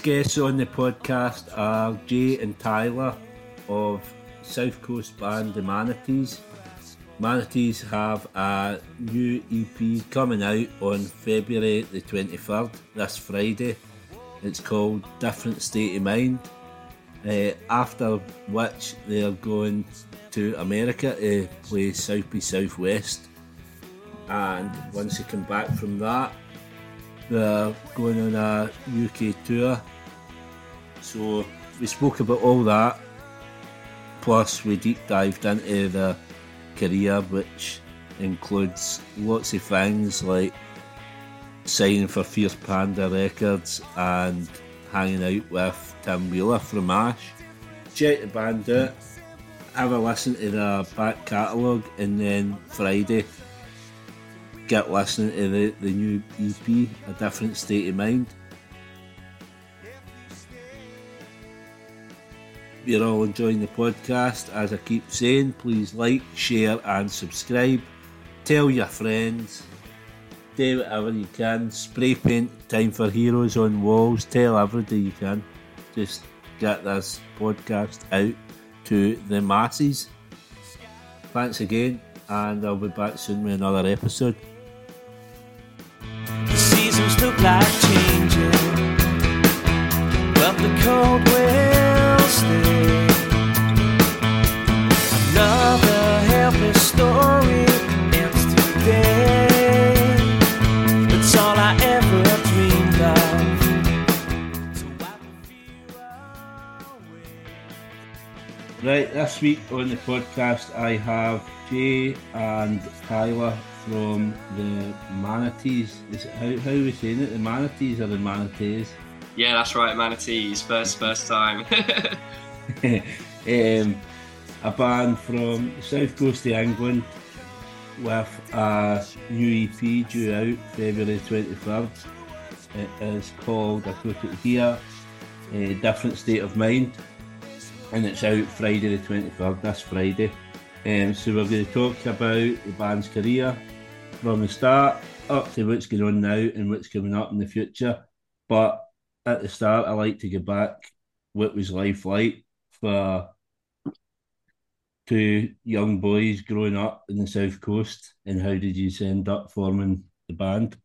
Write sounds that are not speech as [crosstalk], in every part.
Today's guests on the podcast are Jay and Tyler of South Coast band The Manatees. Manatees have a new EP coming out on February the 23rd, this Friday. It's called Different State of Mind. Uh, after which they're going to America to play South by Southwest. And once they come back from that, they're going on a UK tour. So we spoke about all that. Plus, we deep dived into the career, which includes lots of things like signing for Fierce Panda Records and hanging out with Tim Wheeler from Ash. Check the band out, have a listen to their back catalogue, and then Friday get listening to the, the new EP, A Different State of Mind. You're all enjoying the podcast. As I keep saying, please like, share, and subscribe. Tell your friends. Do whatever you can. Spray paint Time for Heroes on walls. Tell everybody you can. Just get this podcast out to the masses. Thanks again, and I'll be back soon with another episode. Seasons look like changing, but the cold will stay. Another helpless story ends today. It's all I ever dreamed of. Away. Right, this week on the podcast, I have Jay and Tyler from the Manatees. Is it, how, how are we saying it? The Manatees or the Manatees? Yeah, that's right, manatees. First, first time. [laughs] [laughs] um, a band from the south coast of England with a new EP due out February 23rd. It is called, I put it here, a Different State of Mind, and it's out Friday the 23rd, this Friday. Um, so we're going to talk about the band's career from the start up to what's going on now and what's coming up in the future. But at the start, I like to go back what was life like for two young boys growing up in the south coast, and how did you end up forming the band?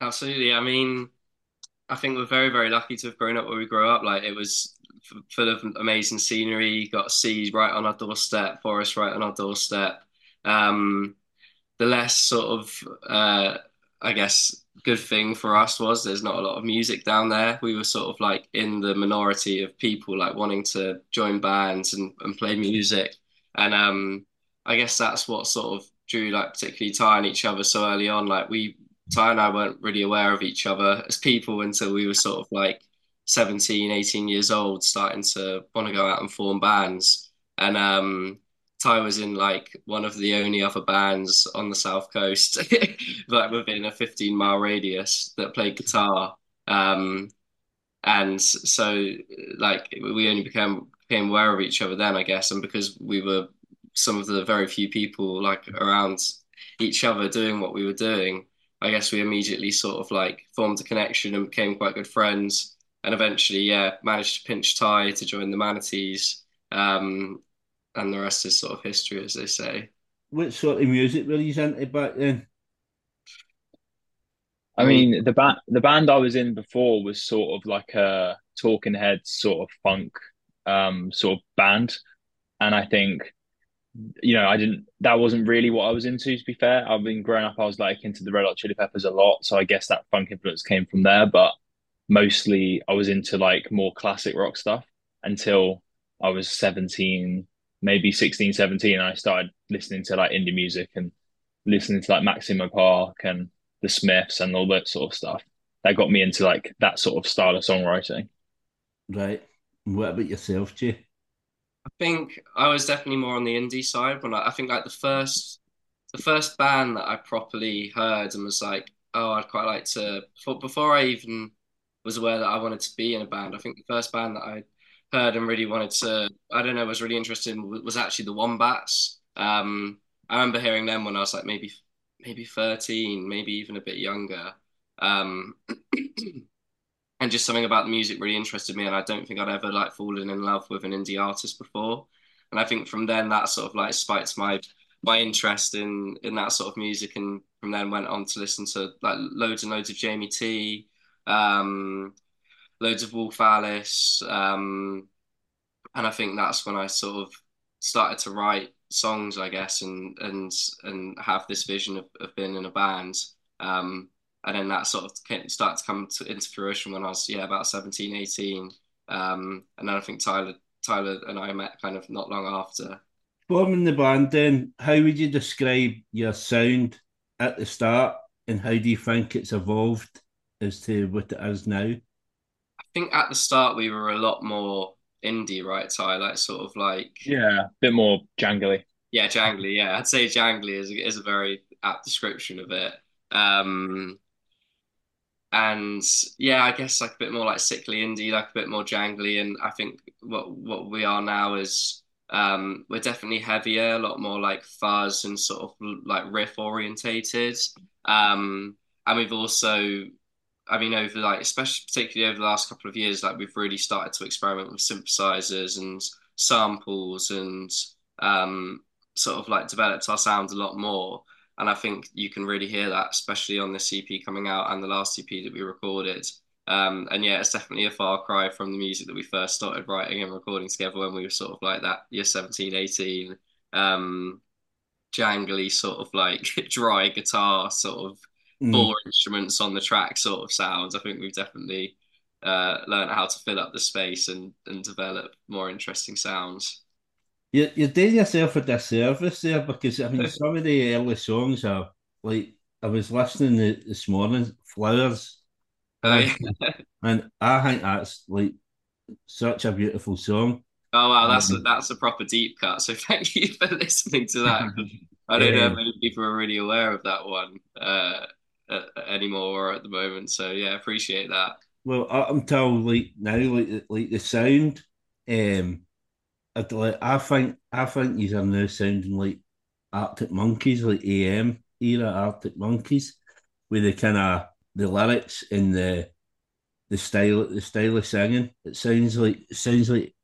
Absolutely. I mean, I think we're very, very lucky to have grown up where we grew up. Like it was full of amazing scenery. Got seas right on our doorstep, forest right on our doorstep. Um, the less sort of, uh, I guess, good thing for us was there's not a lot of music down there. We were sort of like in the minority of people like wanting to join bands and, and play music. And um, I guess that's what sort of drew like particularly Ty and each other so early on. Like we Ty and I weren't really aware of each other as people until we were sort of like 17, 18 years old, starting to want to go out and form bands. And um, Ty was in like one of the only other bands on the South Coast, [laughs] like within a 15 mile radius that played guitar. Um, and so like we only became became aware of each other then, I guess, and because we were some of the very few people like around each other doing what we were doing, I guess we immediately sort of like formed a connection and became quite good friends. And eventually, yeah, managed to pinch Ty to join the Manatees. Um, and the rest is sort of history, as they say. What sort of music were you into back then? I mean, the band the band I was in before was sort of like a Talking Heads sort of funk um sort of band, and I think you know I didn't that wasn't really what I was into. To be fair, I've been growing up, I was like into the Red Hot Chili Peppers a lot, so I guess that funk influence came from there. But mostly, I was into like more classic rock stuff until I was seventeen, maybe 16, 17. I started listening to like indie music and listening to like Maximo Park and the Smiths and all that sort of stuff. That got me into like that sort of style of songwriting. Right. What about yourself, Jay? I think I was definitely more on the indie side when I, I think like the first the first band that I properly heard and was like, oh, I'd quite like to before, before I even was aware that I wanted to be in a band. I think the first band that I heard and really wanted to, I don't know, was really interested in was actually the Wombats. Um, I remember hearing them when I was like maybe maybe 13, maybe even a bit younger. Um, [clears throat] and just something about the music really interested me, and I don't think I'd ever like fallen in love with an indie artist before. And I think from then that sort of like spiked my my interest in in that sort of music, and from then went on to listen to like loads and loads of Jamie T, um, loads of Wolf Alice, um, and I think that's when I sort of started to write songs, I guess, and and and have this vision of, of being in a band. Um, and then that sort of started to come to, into fruition when I was yeah about 17, 18. Um, and then I think Tyler Tyler and I met kind of not long after. Forming the band, then how would you describe your sound at the start, and how do you think it's evolved as to what it is now? I think at the start we were a lot more indie, right, Ty? Like sort of like yeah, a bit more jangly. Yeah, jangly. Yeah, I'd say jangly is is a very apt description of it. Um, and yeah, I guess like a bit more like sickly indie, like a bit more jangly. And I think what what we are now is um, we're definitely heavier, a lot more like fuzz and sort of like riff orientated. Um, and we've also, I mean, over like especially particularly over the last couple of years, like we've really started to experiment with synthesizers and samples and um, sort of like developed our sound a lot more and I think you can really hear that, especially on this EP coming out and the last EP that we recorded. Um, and yeah, it's definitely a far cry from the music that we first started writing and recording together when we were sort of like that year 17, 18, um, jangly sort of like [laughs] dry guitar sort of mm. four instruments on the track sort of sounds. I think we've definitely uh, learned how to fill up the space and, and develop more interesting sounds. You're, you're doing yourself a disservice there because I mean [laughs] some of the early songs are like I was listening this morning, Flowers, and, [laughs] and I think that's like such a beautiful song. Oh wow, that's um, a, that's a proper deep cut. So [laughs] thank you for listening to that. I don't know if many people are really aware of that one uh, uh, anymore at the moment. So yeah, appreciate that. Well, up until like now, like like the sound, um, I like I think I think these are now sounding like Arctic Monkeys, like AM era Arctic Monkeys, with the kind of the lyrics and the the style the style of singing. It sounds like it sounds like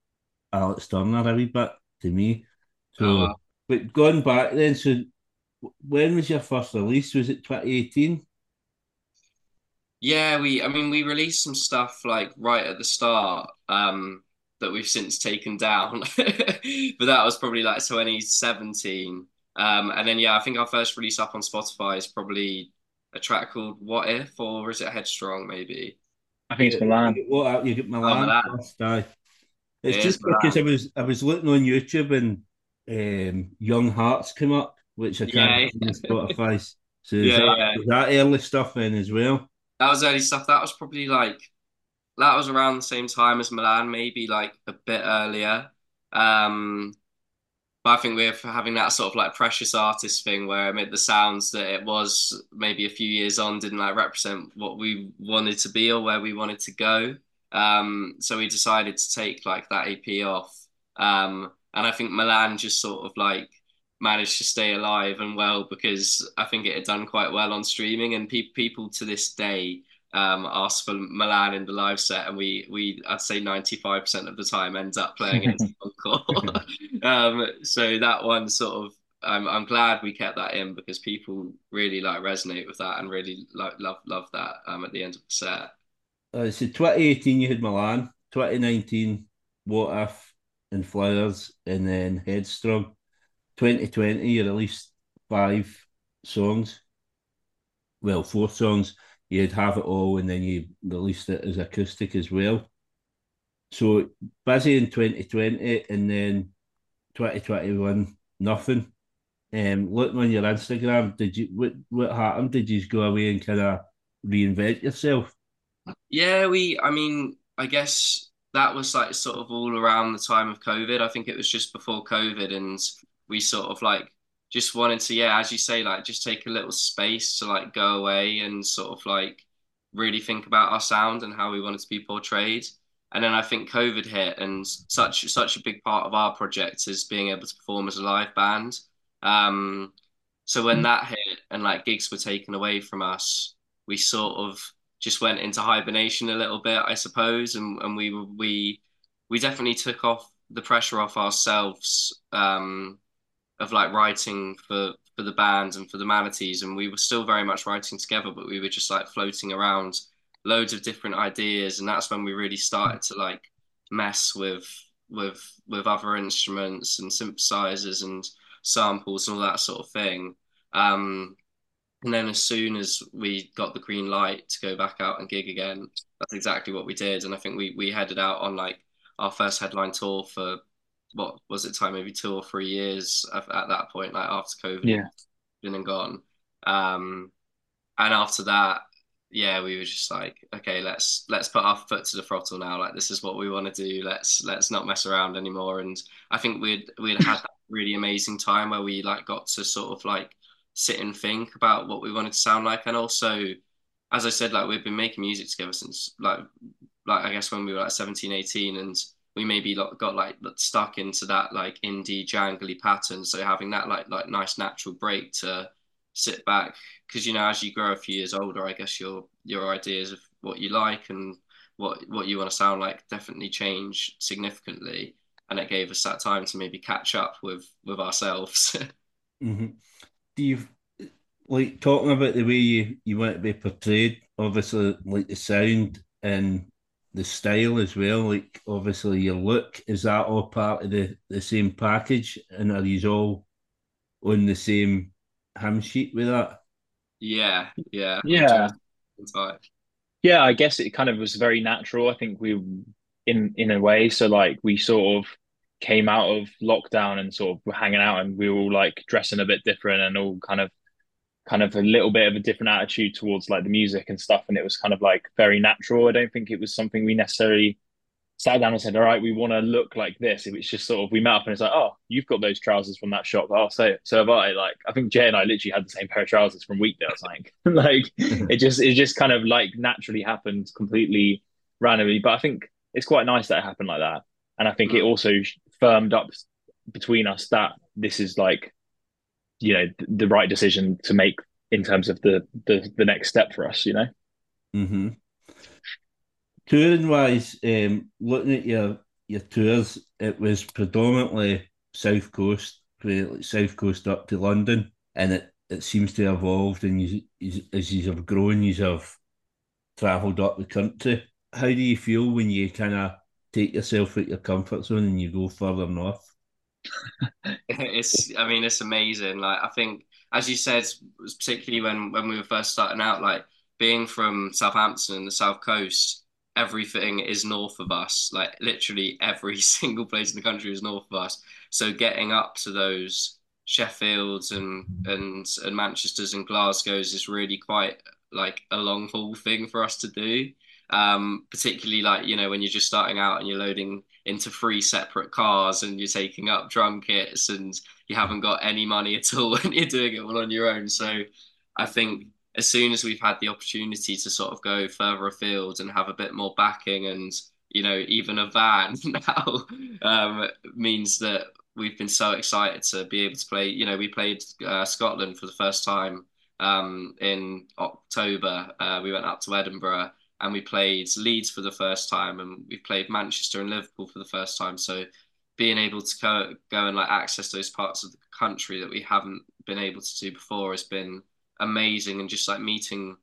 Alex Turner a wee bit to me. So, oh. but going back then, so when was your first release? Was it 2018? Yeah, we. I mean, we released some stuff like right at the start. Um, that we've since taken down. [laughs] but that was probably like 2017. Um, and then yeah, I think our first release up on Spotify is probably a track called What If, or is it Headstrong maybe? I think it's Milan. What you get Milan? Oh, Milan. First, it's it just because Milan. I was I was looking on YouTube and um, Young Hearts come up, which I can't yeah. Spotify. So yeah, that, yeah. that early stuff in as well? That was early stuff. That was probably like that was around the same time as Milan, maybe like a bit earlier. Um, but I think we're having that sort of like precious artist thing where I made the sounds that it was maybe a few years on didn't like represent what we wanted to be or where we wanted to go. Um, so we decided to take like that EP off. Um, and I think Milan just sort of like managed to stay alive and well because I think it had done quite well on streaming and pe- people to this day um, asked for Milan in the live set, and we we I'd say ninety five percent of the time ends up playing it [laughs] encore. [laughs] um, so that one sort of I'm I'm glad we kept that in because people really like resonate with that and really like love love that um, at the end of the set. Uh, so 2018 you had Milan, 2019 What If and Flowers, and then Headstrong. 2020 you released five songs, well four songs you'd have it all and then you released it as acoustic as well. So busy in 2020 and then 2021, nothing. Um, looking on your Instagram, did you what what happened? Did you go away and kind of reinvent yourself? Yeah, we. I mean, I guess that was like sort of all around the time of COVID. I think it was just before COVID, and we sort of like just wanted to, yeah, as you say, like just take a little space to like go away and sort of like really think about our sound and how we wanted to be portrayed. And then I think COVID hit, and such such a big part of our project is being able to perform as a live band. Um, so when mm. that hit and like gigs were taken away from us, we sort of just went into hibernation a little bit, I suppose, and and we we we definitely took off the pressure off ourselves um, of like writing for for the band and for the manatees, and we were still very much writing together, but we were just like floating around loads of different ideas, and that's when we really started to like mess with with with other instruments and synthesizers and samples and all that sort of thing. Um, and then as soon as we got the green light to go back out and gig again, that's exactly what we did. And I think we we headed out on like our first headline tour for what was it time maybe two or three years at, at that point, like after COVID Yeah. been and gone. Um, and after that, yeah, we were just like, okay, let's let's put our foot to the throttle now. Like this is what we want to do. Let's let's not mess around anymore. And I think we'd we'd had that really amazing time where we like got to sort of like sit and think about what we wanted to sound like, and also, as I said, like we've been making music together since like like I guess when we were like 17, 18 and we maybe got like stuck into that like indie jangly pattern. So having that like like nice natural break to sit back because you know as you grow a few years older, I guess your your ideas of what you like and what what you want to sound like definitely change significantly. And it gave us that time to maybe catch up with with ourselves. [laughs] mm-hmm. Do you like talking about the way you you want to be portrayed? Obviously, like the sound and the style as well. Like obviously your look is that all part of the the same package, and are these all on the same hymn sheet with that? Yeah, yeah, yeah. Yeah, I guess it kind of was very natural. I think we, in in a way, so like we sort of came out of lockdown and sort of were hanging out, and we were all like dressing a bit different and all kind of kind of a little bit of a different attitude towards like the music and stuff and it was kind of like very natural. I don't think it was something we necessarily sat down and said all right we want to look like this. It was just sort of we met up and it's like oh you've got those trousers from that shop. Oh so so have i. Like i think jay and i literally had the same pair of trousers from weekdays like [laughs] like [laughs] it just it just kind of like naturally happened completely randomly. But i think it's quite nice that it happened like that. And i think it mm. also firmed up between us that this is like you know the right decision to make in terms of the the, the next step for us you know? Mm-hmm. touring wise um looking at your your tours it was predominantly south coast south coast up to london and it it seems to have evolved and you, as you have grown you have traveled up the country. How do you feel when you kind of take yourself out of your comfort zone and you go further north [laughs] it's I mean it's amazing. Like I think as you said, particularly when when we were first starting out, like being from Southampton and the south coast, everything is north of us. Like literally every [laughs] single place in the country is north of us. So getting up to those Sheffields and and and Manchester's and Glasgow's is really quite like a long haul thing for us to do. Um, particularly like you know when you're just starting out and you're loading into three separate cars and you're taking up drum kits and you haven't got any money at all [laughs] and you're doing it all on your own. So I think as soon as we've had the opportunity to sort of go further afield and have a bit more backing and you know even a van [laughs] now um, means that we've been so excited to be able to play. You know, we played uh, Scotland for the first time um, in October. Uh, we went up to Edinburgh and we played Leeds for the first time, and we played Manchester and Liverpool for the first time. So being able to go, go and like access those parts of the country that we haven't been able to do before has been amazing, and just like meeting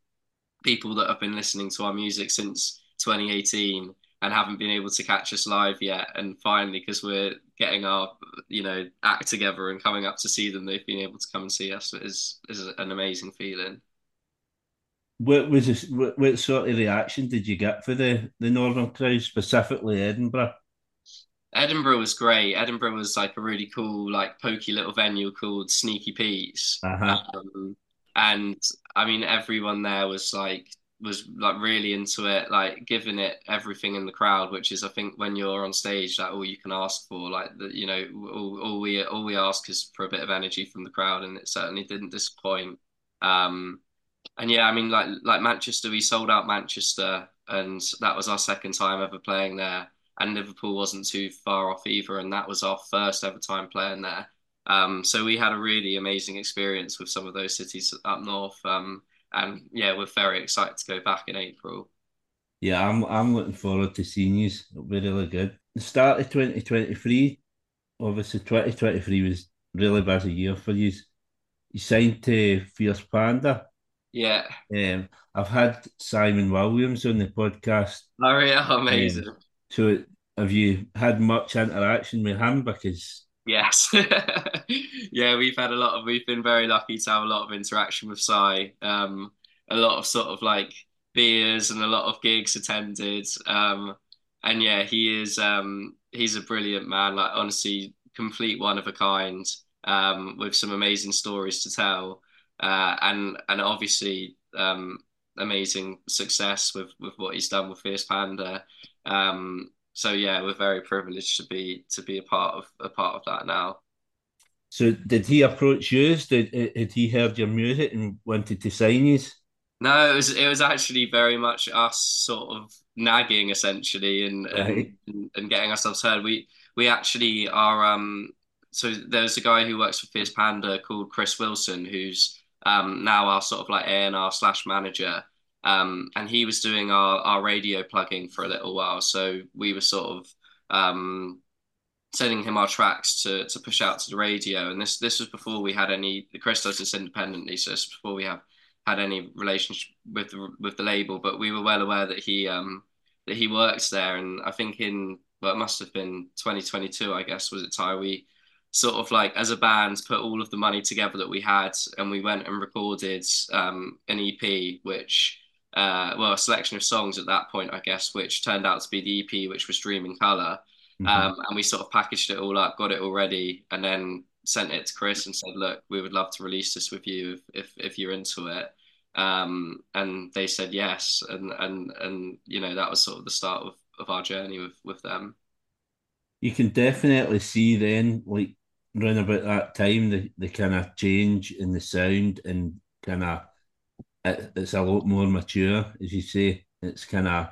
people that have been listening to our music since 2018 and haven't been able to catch us live yet. And finally because we're getting our you know act together and coming up to see them they've been able to come and see us. Is is an amazing feeling what was this, what, what sort of reaction did you get for the the Northern crowd, specifically Edinburgh? Edinburgh was great. Edinburgh was like a really cool, like pokey little venue called Sneaky Pete's, uh-huh. um, and I mean everyone there was like was like really into it, like giving it everything in the crowd, which is I think when you're on stage, like all you can ask for, like the, you know, all, all we all we ask is for a bit of energy from the crowd, and it certainly didn't disappoint. Um, and yeah, I mean, like like Manchester, we sold out Manchester, and that was our second time ever playing there. And Liverpool wasn't too far off either, and that was our first ever time playing there. Um, so we had a really amazing experience with some of those cities up north. Um, and yeah, we're very excited to go back in April. Yeah, I'm I'm looking forward to seeing you. It'll be really good. The start of 2023, obviously 2023 was really busy year for you. You signed to Fierce Panda. Yeah. Um, I've had Simon Williams on the podcast. Oh yeah, amazing. Um, so have you had much interaction with him? Because Yes. [laughs] yeah, we've had a lot of we've been very lucky to have a lot of interaction with Si. Um, a lot of sort of like beers and a lot of gigs attended. Um, and yeah, he is um he's a brilliant man, like honestly, complete one of a kind, um, with some amazing stories to tell. Uh, and and obviously um amazing success with with what he's done with Fierce Panda. Um, so yeah, we're very privileged to be to be a part of a part of that now. So did he approach you? Did had he heard your music and wanted to sign you? No, it was it was actually very much us sort of nagging essentially and right. and, and getting ourselves heard. We we actually are um so there's a guy who works for Fierce Panda called Chris Wilson who's um now our sort of like A and R slash manager. Um, and he was doing our, our radio plugging for a little while. So we were sort of um, sending him our tracks to to push out to the radio. And this this was before we had any. Chris does this independently, so before we have had any relationship with with the label. But we were well aware that he um, that he works there. And I think in well, it must have been 2022, I guess, was it Ty? We sort of like as a band put all of the money together that we had, and we went and recorded um, an EP, which uh, well, a selection of songs at that point, I guess, which turned out to be the EP, which was Dream in Color. Mm-hmm. Um, and we sort of packaged it all up, got it all ready, and then sent it to Chris and said, "Look, we would love to release this with you if if, if you're into it." Um, and they said yes, and and and you know that was sort of the start of, of our journey with with them. You can definitely see then, like around about that time, the the kind of change in the sound and kind of it, it's a lot more mature, as you say. It's kind of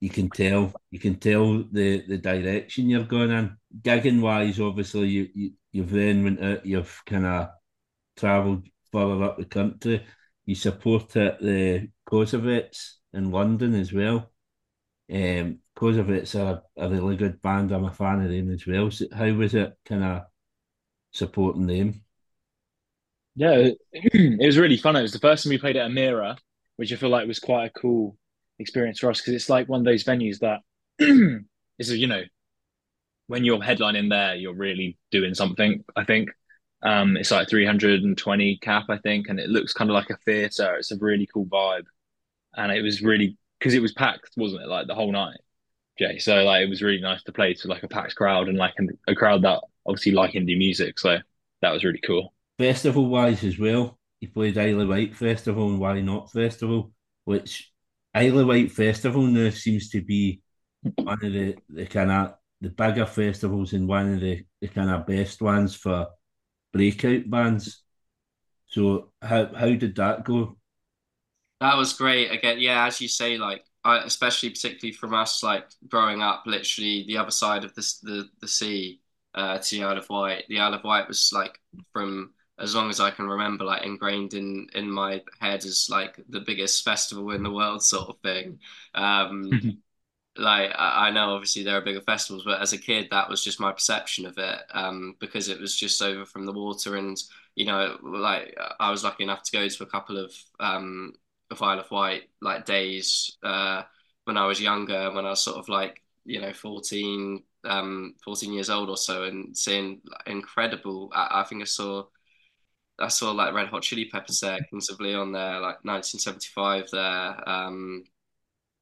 you can tell you can tell the the direction you're going in. Gigging wise, obviously you, you you've then went out, you've kind of travelled further up the country. You supported the Kosoviets in London as well. Um, Kosoviets are a, a really good band. I'm a fan of them as well. So how was it kind of supporting them? Yeah, [clears throat] it was really fun. It was the first time we played at Omeara, which I feel like was quite a cool experience for us because it's like one of those venues that [clears throat] is, you know, when you're headlining there, you're really doing something. I think um, it's like 320 cap, I think, and it looks kind of like a theater. It's a really cool vibe, and it was really because it was packed, wasn't it? Like the whole night, Jay. So like it was really nice to play to like a packed crowd and like a crowd that obviously like indie music. So that was really cool festival wise as well, he played Isle of Wight Festival and Why Not Festival, which Isle of Wight Festival now seems to be one of the, the kind of the bigger festivals and one of the, the kind of best ones for breakout bands. So how how did that go? That was great. Again, yeah, as you say, like I, especially particularly from us, like growing up, literally the other side of the the, the sea uh, to the Isle of Wight. The Isle of Wight was like from as long as I can remember, like ingrained in in my head as like the biggest festival in the world, sort of thing. Um, like I, I, know, obviously there are bigger festivals, but as a kid, that was just my perception of it um, because it was just over from the water, and you know, like I was lucky enough to go to a couple of um, of Isle of Wight like days uh, when I was younger, when I was sort of like you know 14 um 14 years old or so and seeing incredible I, I think I saw I saw like Red Hot Chili Peppers there, Kings of Leon there, like 1975 there. Um,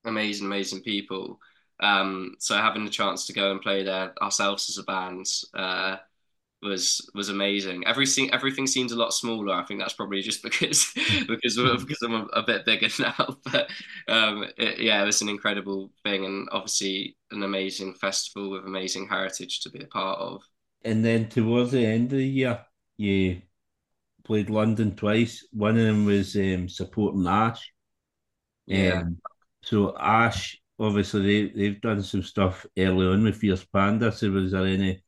amazing, amazing people. Um, so having the chance to go and play there ourselves as a band uh, was was amazing. Everything everything seems a lot smaller. I think that's probably just [laughs] because [laughs] because because I'm a, a, bit bigger [laughs] now. But um, it, yeah, it was an incredible thing, and obviously an amazing festival with amazing heritage to be a part of. And then towards the end of the year, you played London twice. One of them was um, supporting Ash. Yeah. Um, so Ash, obviously, they they've done some stuff early on with Fierce Panda. So was there any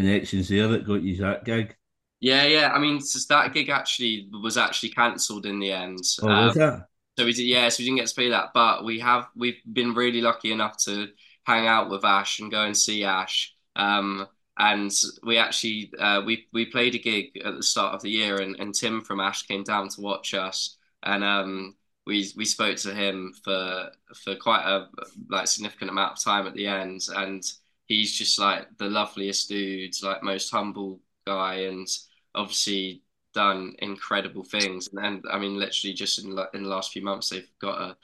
connections there that got you that gig? Yeah, yeah. I mean, so that gig actually was actually cancelled in the end. Oh, Um, was it? so we did, yeah, so we didn't get to play that, but we have we've been really lucky enough to hang out with Ash and go and see Ash. Um, and we actually uh, we we played a gig at the start of the year, and, and Tim from Ash came down to watch us, and um, we we spoke to him for for quite a like significant amount of time at the end, and he's just like the loveliest dude, like most humble guy, and obviously done incredible things. And, and I mean, literally just in in the last few months, they've got a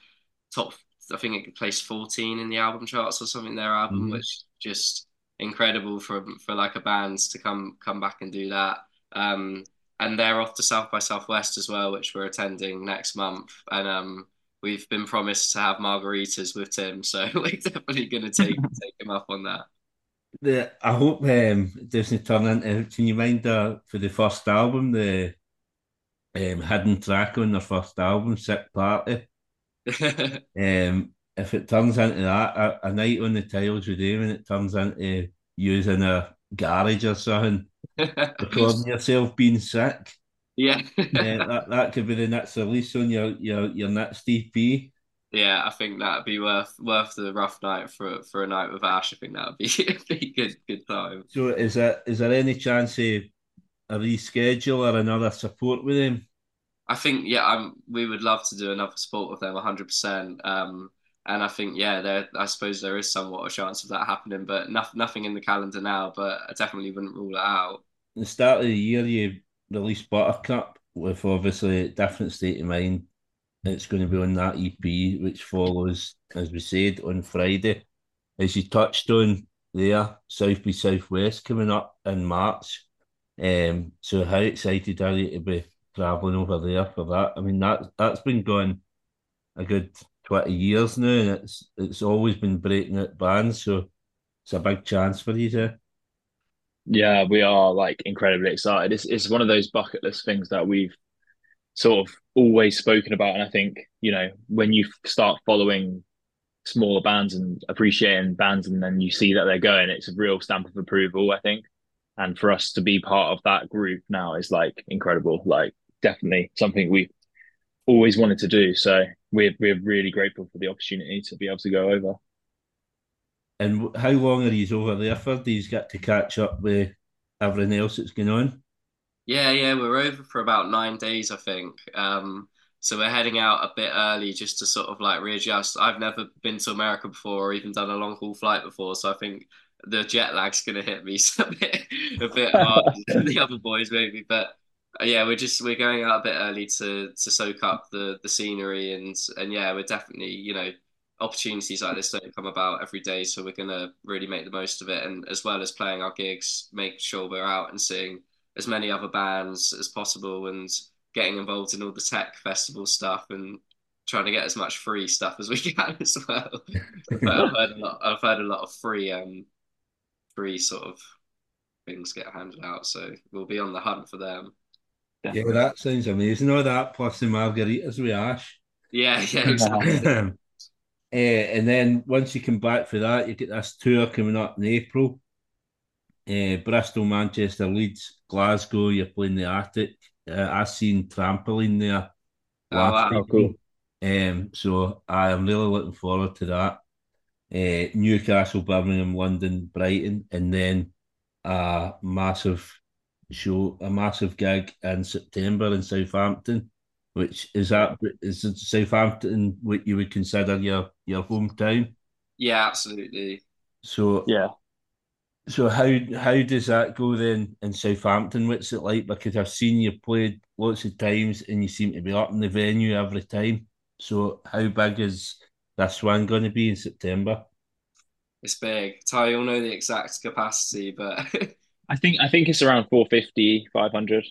top. I think it placed 14 in the album charts or something. Their album, Mhm. which just incredible for for like a band to come come back and do that. Um, and they're off to South by Southwest as well, which we're attending next month. And um, we've been promised to have margaritas with Tim, so [laughs] we're definitely going to take [laughs] take him up on that. The, I hope um, it doesn't turn into. Can you mind uh, for the first album, the um, hidden track on their first album, Sick Party? [laughs] Um, if it turns into that, a, a night on the tiles with them, and it turns into using a garage or something, [laughs] recording yourself being sick. yeah. Yeah, that, that could be the next release on your your your next EP. Yeah, I think that'd be worth worth the rough night for for a night with Ash. I think that'd be [laughs] be good good time. So is there is there any chance of a reschedule or another support with him? I think yeah, I'm we would love to do another sport with them 100%. Um and I think yeah, there I suppose there is somewhat a chance of that happening, but no, nothing in the calendar now, but I definitely wouldn't rule it out. the start of the year, you released Buttercup with obviously a different state of mind. It's going to be on that EP, which follows, as we said, on Friday. As you touched on there, South by Southwest coming up in March. Um, so how excited are you to be travelling over there for that? I mean that that's been going a good twenty years now, and it's it's always been breaking out bands, so it's a big chance for you to. Yeah, we are like incredibly excited. It's it's one of those bucket list things that we've sort of always spoken about. And I think, you know, when you start following smaller bands and appreciating bands and then you see that they're going, it's a real stamp of approval, I think. And for us to be part of that group now is like incredible. Like definitely something we always wanted to do. So we're we're really grateful for the opportunity to be able to go over. And how long are you over there for? Do you get to catch up with everything else that's going on? Yeah, yeah, we're over for about nine days, I think. Um, so we're heading out a bit early just to sort of like readjust. I've never been to America before or even done a long haul flight before, so I think the jet lag's gonna hit me [laughs] a bit a bit hard [laughs] than the other boys maybe. But uh, yeah, we're just we're going out a bit early to to soak up the the scenery and and yeah, we're definitely you know opportunities like this don't come about every day, so we're gonna really make the most of it and as well as playing our gigs, make sure we're out and seeing as many other bands as possible and getting involved in all the tech festival stuff and trying to get as much free stuff as we [laughs] can as well. but I've heard a lot. I've heard a lot of free, um, free sort of things get handed out. So we'll be on the hunt for them. Yeah, that sounds amazing. All that plus the margaritas with Ash. Yeah, [laughs] yeah, exactly. uh, [laughs] and then once you come back for that, you get this tour coming up in April. Uh, Bristol, Manchester, Leeds, Glasgow. You're playing the Attic. Uh, I seen Trampolene there Oh, last week. cool. Um, so I am really looking forward to that. Uh, Newcastle, Birmingham, London, Brighton, and then a massive show, a massive gig in September in Southampton. Which is that is Southampton what you would consider your your hometown? Yeah, absolutely. So Yeah. So how how does that go then in Southampton? What's it like? Because I've seen you played lots of times and you seem to be up in the venue every time. So how big is this one going to be in September? It's big. Ty, you'll know the exact capacity, but [laughs] I think I think it's around 450, 500,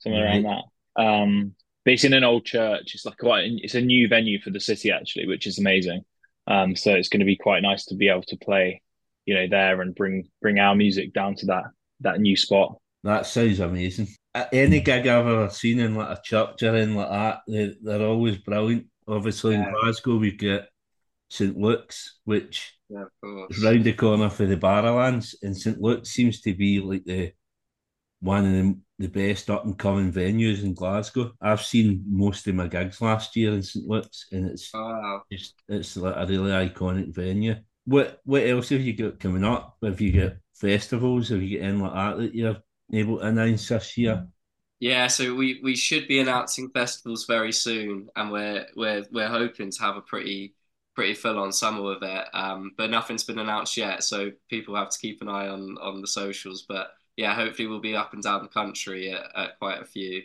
somewhere around that. Um, but it's in an old church. It's like quite it's a new venue for the city actually, which is amazing. Um, so it's going to be quite nice to be able to play, you know, there and bring bring our music down to that that new spot. That sounds amazing. Uh, Any gig I've ever seen in like a church or in like that, they, they're always brilliant. Obviously Yeah. in Glasgow we've got St Luke's, which yeah, is round the corner for the Barrowlands, and St Luke's seems to be like the one of the, the best up and coming venues in Glasgow. I've seen most of my gigs last year in St Luke's, and it's Oh, wow. just it's like a really iconic venue. What what else have you got coming up? Have you got festivals? Have you got anything like that that you're able to announce this year? Yeah, so we we should be announcing festivals very soon, and we're we're we're hoping to have a pretty pretty full on summer with it. Um, but nothing's been announced yet, so people have to keep an eye on on the socials. But yeah, hopefully we'll be up and down the country at, at quite a few.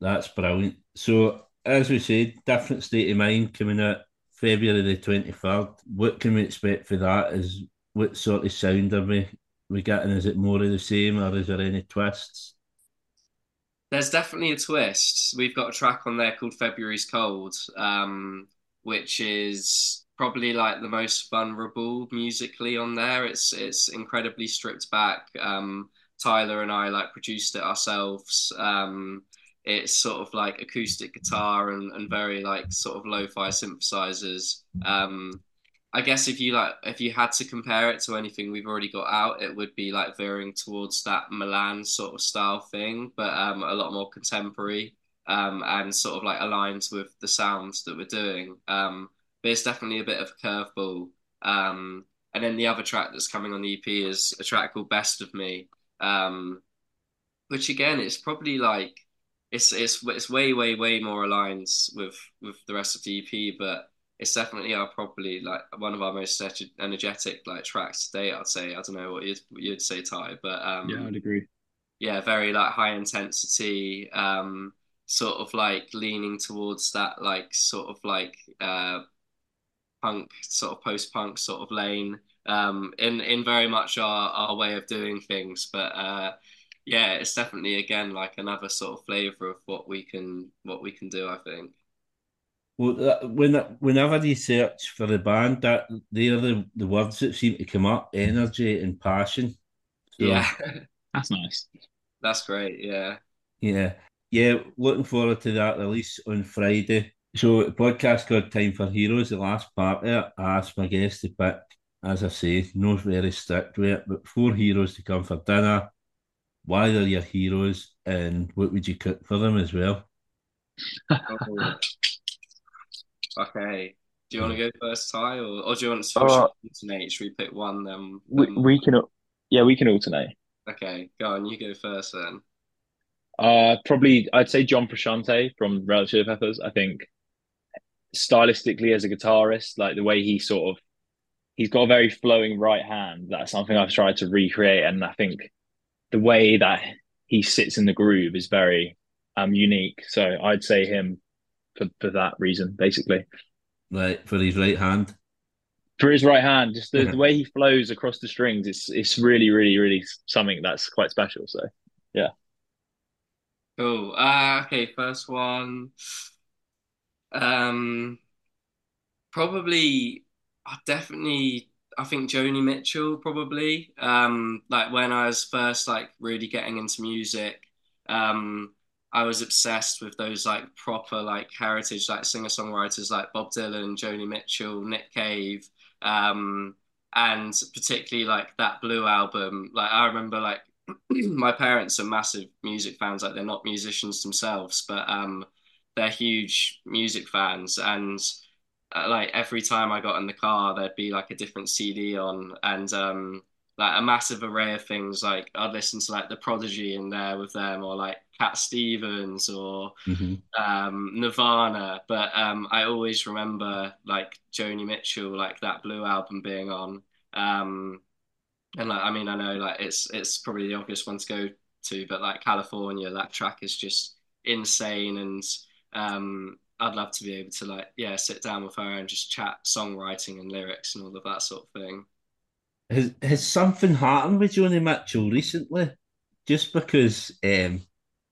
That's brilliant. So, as we said, different state of mind coming out February the twenty third. What can we expect for that? Is what sort of sound are we we getting? Is it more of the same, or is there any twists? There's definitely a twist. We've got a track on there called February's Cold, um, which is probably like the most vulnerable musically on there. It's it's incredibly stripped back. Um, Tyler and I like produced it ourselves. Um, it's sort of like acoustic guitar and, and very like sort of lo-fi synthesizers. Um, I guess if you like if you had to compare it to anything we've already got out, it would be like veering towards that Milan sort of style thing, but um, a lot more contemporary um, and sort of like aligned with the sounds that we're doing. Um, but it's definitely a bit of a curveball. Um, and then the other track that's coming on the EP is a track called Best of Me, um, which again it's probably like it's it's it's way way way more aligned with with the rest of the EP, but it's definitely our probably like one of our most energetic like tracks today. I'd say I don't know what you'd what you'd say, Ty, but um, Yeah, I'd agree. yeah, very like high intensity, um, sort of like leaning towards that like sort of like uh punk sort of post punk sort of lane, um, in in very much our our way of doing things, but uh. Yeah, it's definitely again like another sort of flavor of what we can what we can do, I think. Well, that, when whenever you search for the band, that they're the, the words that seem to come up: energy and passion. So, Yeah, [laughs] That's nice. that's great. Yeah. yeah, yeah. Looking forward to that release on Friday. So, the podcast called Time for Heroes. The last part of it, I asked my guests to pick, as I say, no very strict with it, but four heroes to come for dinner. Why they're your heroes, and what would you cook for them as well? Oh. [laughs] Okay. Do you want to go first, Ty, or, or do you want to Uh, alternate? Should we pick one, then, We, then- we can, yeah, we can alternate. Okay, go on. You go first then. Uh, probably I'd say John Frusciante from Red Hot Peppers. I think stylistically as a guitarist, like the way he sort of he's got a very flowing right hand. That's something I've tried to recreate, and I think the way that he sits in the groove is very um unique. So I'd say him for for that reason, basically. Right for his right hand. For his right hand, just the, the way he flows across the strings, it's it's really, really, really something that's quite special. So yeah. Cool. Uh, okay, first one. Um, probably, I definitely, I think Joni Mitchell probably. Um, like when I was first like really getting into music, um, I was obsessed with those like proper like heritage like singer-songwriters like Bob Dylan, Joni Mitchell, Nick Cave, um, and particularly like that Blue album. Like I remember like [clears throat] my parents are massive music fans. Like they're not musicians themselves, but um, they're huge music fans. And like every time I got in the car, there'd be like a different CD on, and um, like a massive array of things. Like I'd listen to like The Prodigy in there with them, or like Cat Stevens, or Mhm. um, Nirvana. But um, I always remember like Joni Mitchell, like that Blue album being on. Um, and like, I mean, I know like it's it's probably the obvious one to go to, but like California, that track is just insane, and um, I'd love to be able to like yeah sit down with her and just chat songwriting and lyrics and all of that sort of thing. Has has something happened with Joni Mitchell recently? Just because um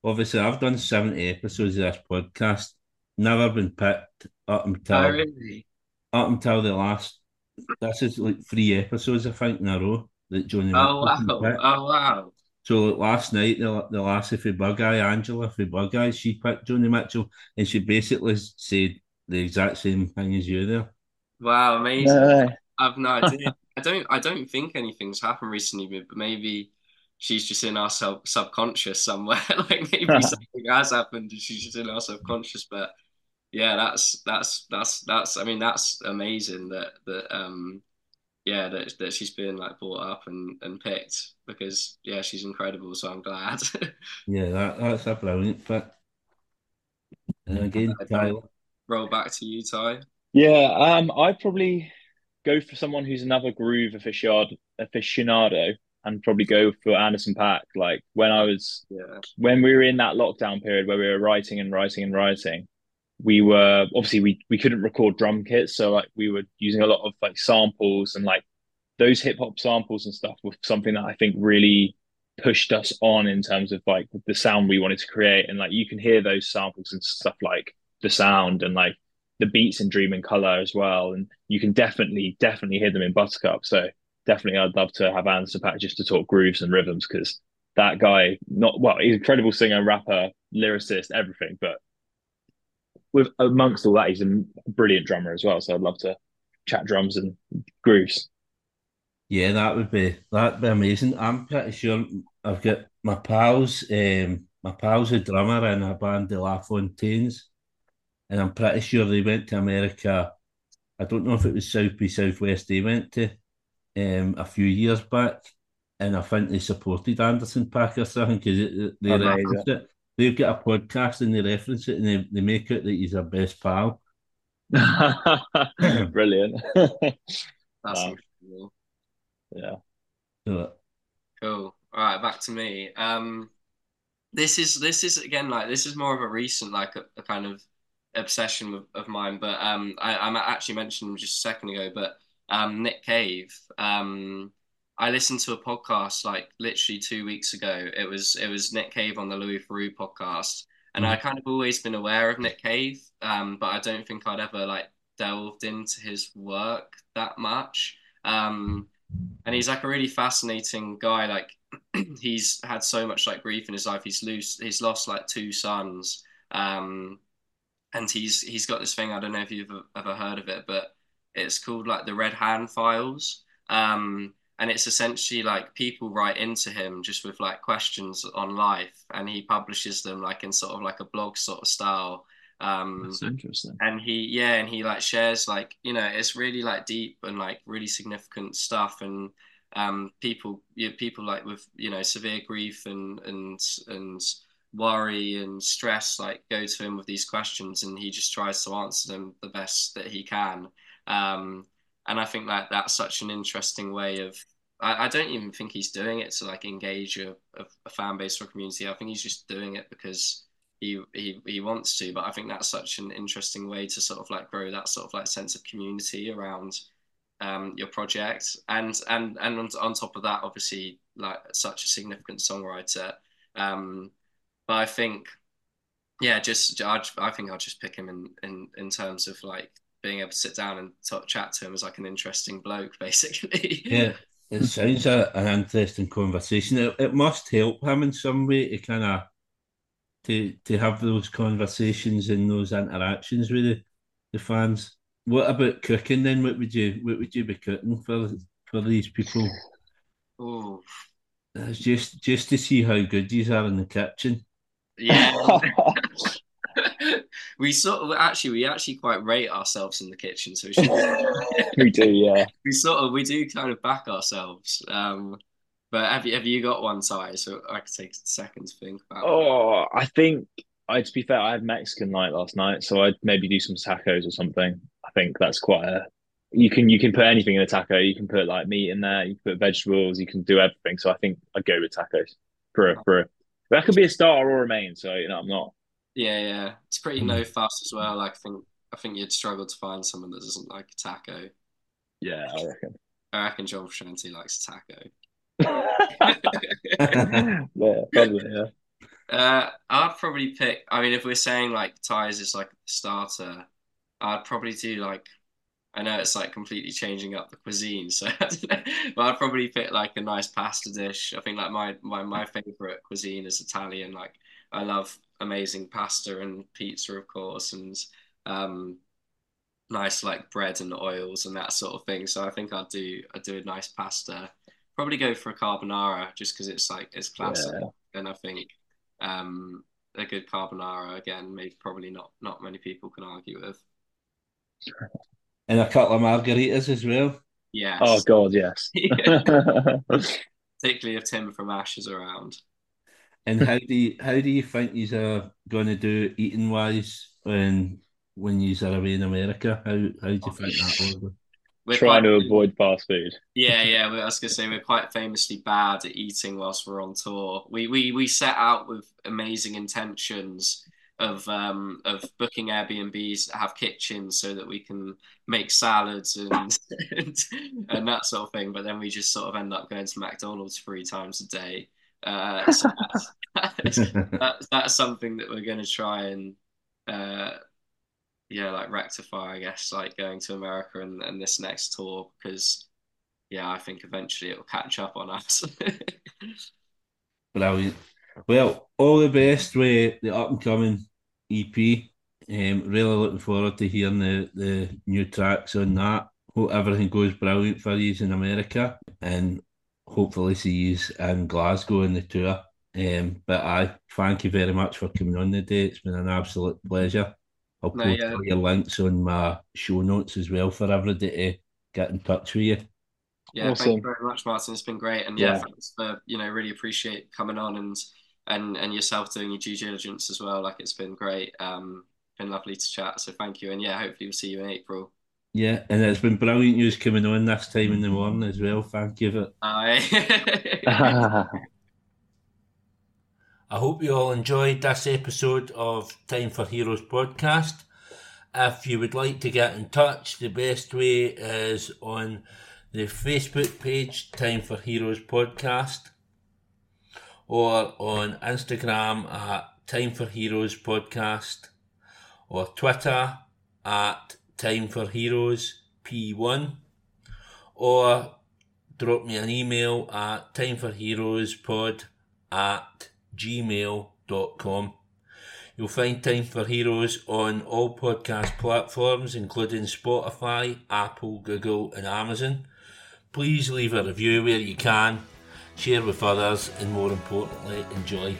obviously I've done 70 episodes of this podcast, never been picked up until Oh, really? up until the last this is like three episodes I think in a row that Joni Oh Mitchell's been wow! Oh wow! So last night the the lassie for Bugeye, Angela for Bugeye, she picked Joni Mitchell and she basically said the exact same thing as you there. Wow! Amazing. No. I've no idea. I don't. I don't think anything's happened recently, but maybe, she's just in our sub subconscious somewhere. [laughs] like maybe [laughs] something has happened and she's just in our subconscious. But yeah, that's that's that's that's I mean that's amazing that that um yeah that that she's been like brought up and and picked because yeah she's incredible. So I'm glad. [laughs] yeah, that, that's a brilliant pick. And again, Tyler. Roll back to you, Ty. Yeah, um, I'd probably go for someone who's another groove aficionado, aficionado and probably go for Anderson .Paak. Like when I was, yeah. when we were in that lockdown period where we were writing and writing and writing, we were obviously we we couldn't record drum kits, so like we were using a lot of like samples and like those hip hop samples and stuff was something that I think really pushed us on in terms of like the sound we wanted to create, and like you can hear those samples and stuff like the sound and like the beats in Dream in Color as well, and you can definitely definitely hear them in Buttercup. So definitely, I'd love to have Anderson .Paak just to talk grooves and rhythms because that guy, not well, he's an incredible singer, rapper, lyricist, everything, but with amongst all that, he's a brilliant drummer as well. So I'd love to chat drums and grooves. Yeah, that would be that'd be amazing. I'm pretty sure I've got my pals. Um, my pal's a drummer in a band, the Lafontaines, and I'm pretty sure they went to America. I don't know if it was South by Southwest they went to um, a few years back, and I think they supported Anderson .Paak or something because they referenced it. They've got a podcast and they reference it and they, they make it that he's their best pal. [laughs] Brilliant. [laughs] That's Wow. incredible. yeah. Cool. All right, back to me. Um, this is this is again like this is more of a recent like a, a kind of obsession of, of mine, but um, I, I actually mentioned him just a second ago, but um, Nick Cave. Um, I listened to a podcast like literally two weeks ago. It was it was Nick Cave on the Louis Theroux podcast, and I kind of always been aware of Nick Cave, um, but I don't think I'd ever like delved into his work that much. Um, and he's like a really fascinating guy. Like [clears throat] he's had so much like grief in his life. He's loose. He's lost like two sons. Um, and he's he's got this thing. I don't know if you've ever heard of it, but it's called like the Red Hand Files. Um, and it's essentially like people write into him just with like questions on life, and he publishes them like in sort of like a blog sort of style. Um, That's interesting. and he yeah and he like shares like you know it's really like deep and like really significant stuff and um people you people like with you know severe grief and and and worry and stress like go to him with these questions and he just tries to answer them the best that he can um and I think that that's such an interesting way of I, I don't even think he's doing it to like engage a, a, a fan base or community. I think he's just doing it because he, he he wants to. But i think that's such an interesting way to sort of like grow that sort of like sense of community around um your project. And and and on, on top of that obviously like such a significant songwriter. Um but i think yeah just I, I think i'll just pick him in in in terms of like being able to sit down and talk, chat to him as like an interesting bloke [laughs] basically yeah, it sounds a, an interesting conversation. It, it must help him in some way to kind of to to have those conversations and those interactions with the, the fans. What about cooking then? What would you what would you be cooking for for these people? oh It's just just to see how good you are in the kitchen. yeah [laughs] [laughs] we sort of actually we actually quite rate ourselves in the kitchen so we, should, [laughs] [laughs] we do, yeah. we sort of we do kind of back ourselves um but have you have you got one size so I could take a second to think about Oh, I think I to be fair, I had Mexican night last night, so I'd maybe do some tacos or something. I think that's quite a you can you can put anything in a taco. You can put like meat in there, you can put vegetables, you can do everything. So I think I'd go with tacos for a for a that could be a starter or a main, so you know I'm not yeah yeah it's pretty no fuss as well like I think I think you'd struggle to find someone that doesn't like taco yeah, I reckon. I reckon John Frusciante likes taco [laughs] [laughs] yeah, probably, yeah. Uh, I'd probably pick. I mean, if we're saying like ties is like starter, I'd probably do like. I know it's like completely changing up the cuisine, so [laughs] but I'd probably pick like a nice pasta dish. I think like my my my favorite cuisine is Italian. Like I love amazing pasta and pizza, of course, and um, nice like bread and oils and that sort of thing. So I think I'd do I'd do a nice pasta probably go for a carbonara just because it's like it's classic, Yeah. and I think um, a good carbonara again, maybe probably not not many people can argue with. And a couple of margaritas as well. Yes, Oh God, yes. [laughs] [laughs] particularly if Tim from Ash is around. And how do you how do you think you are going to do eating wise when when you are away in America? How how do you think that [laughs] will? We're Trying to [laughs] avoid fast food. Yeah, [laughs] yeah. I was gonna say we're quite famously bad at eating whilst we're on tour. We we we set out with amazing intentions of um of booking Airbnbs that have kitchens so that we can make salads and and, and that sort of thing. But then we just sort of end up going to McDonald's three times a day. Uh, so [laughs] that's, [laughs] that, that's something that we're going to try and uh yeah like rectify I guess like going to America and, and this next tour because yeah I think eventually it will catch up on us [laughs] Brilliant. Well, all the best with the up and coming EP. Um, really looking forward to hearing the, the new tracks on that. Hope everything goes brilliant for you in America and hopefully see you in Glasgow in the tour. Um, but I thank you very much for coming on today. It's been an absolute pleasure. I'll No, post yeah. your links on my show notes as well for everybody to get in touch with you. yeah thank you very much Martin it's been great and yeah, Yeah. thanks for you know really appreciate coming on and and and yourself doing your due diligence as well like it's been great um been lovely to chat so thank you and yeah hopefully we'll see you in April Yeah, and it's been brilliant news coming on this time in the mm-hmm. morning as well. Thank you for Bye. [laughs] [laughs] I hope you all enjoyed this episode of Time for Heroes podcast. If you would like to get in touch, the best way is on the Facebook page, Time for Heroes podcast, or on Instagram at Time for Heroes podcast, or Twitter at Time for Heroes P1, or drop me an email at timeforheroespod at gmail.com. You'll find Time for Heroes on all podcast platforms, including Spotify, Apple, Google, and Amazon. Please leave a review where you can, share with others, and more importantly, enjoy.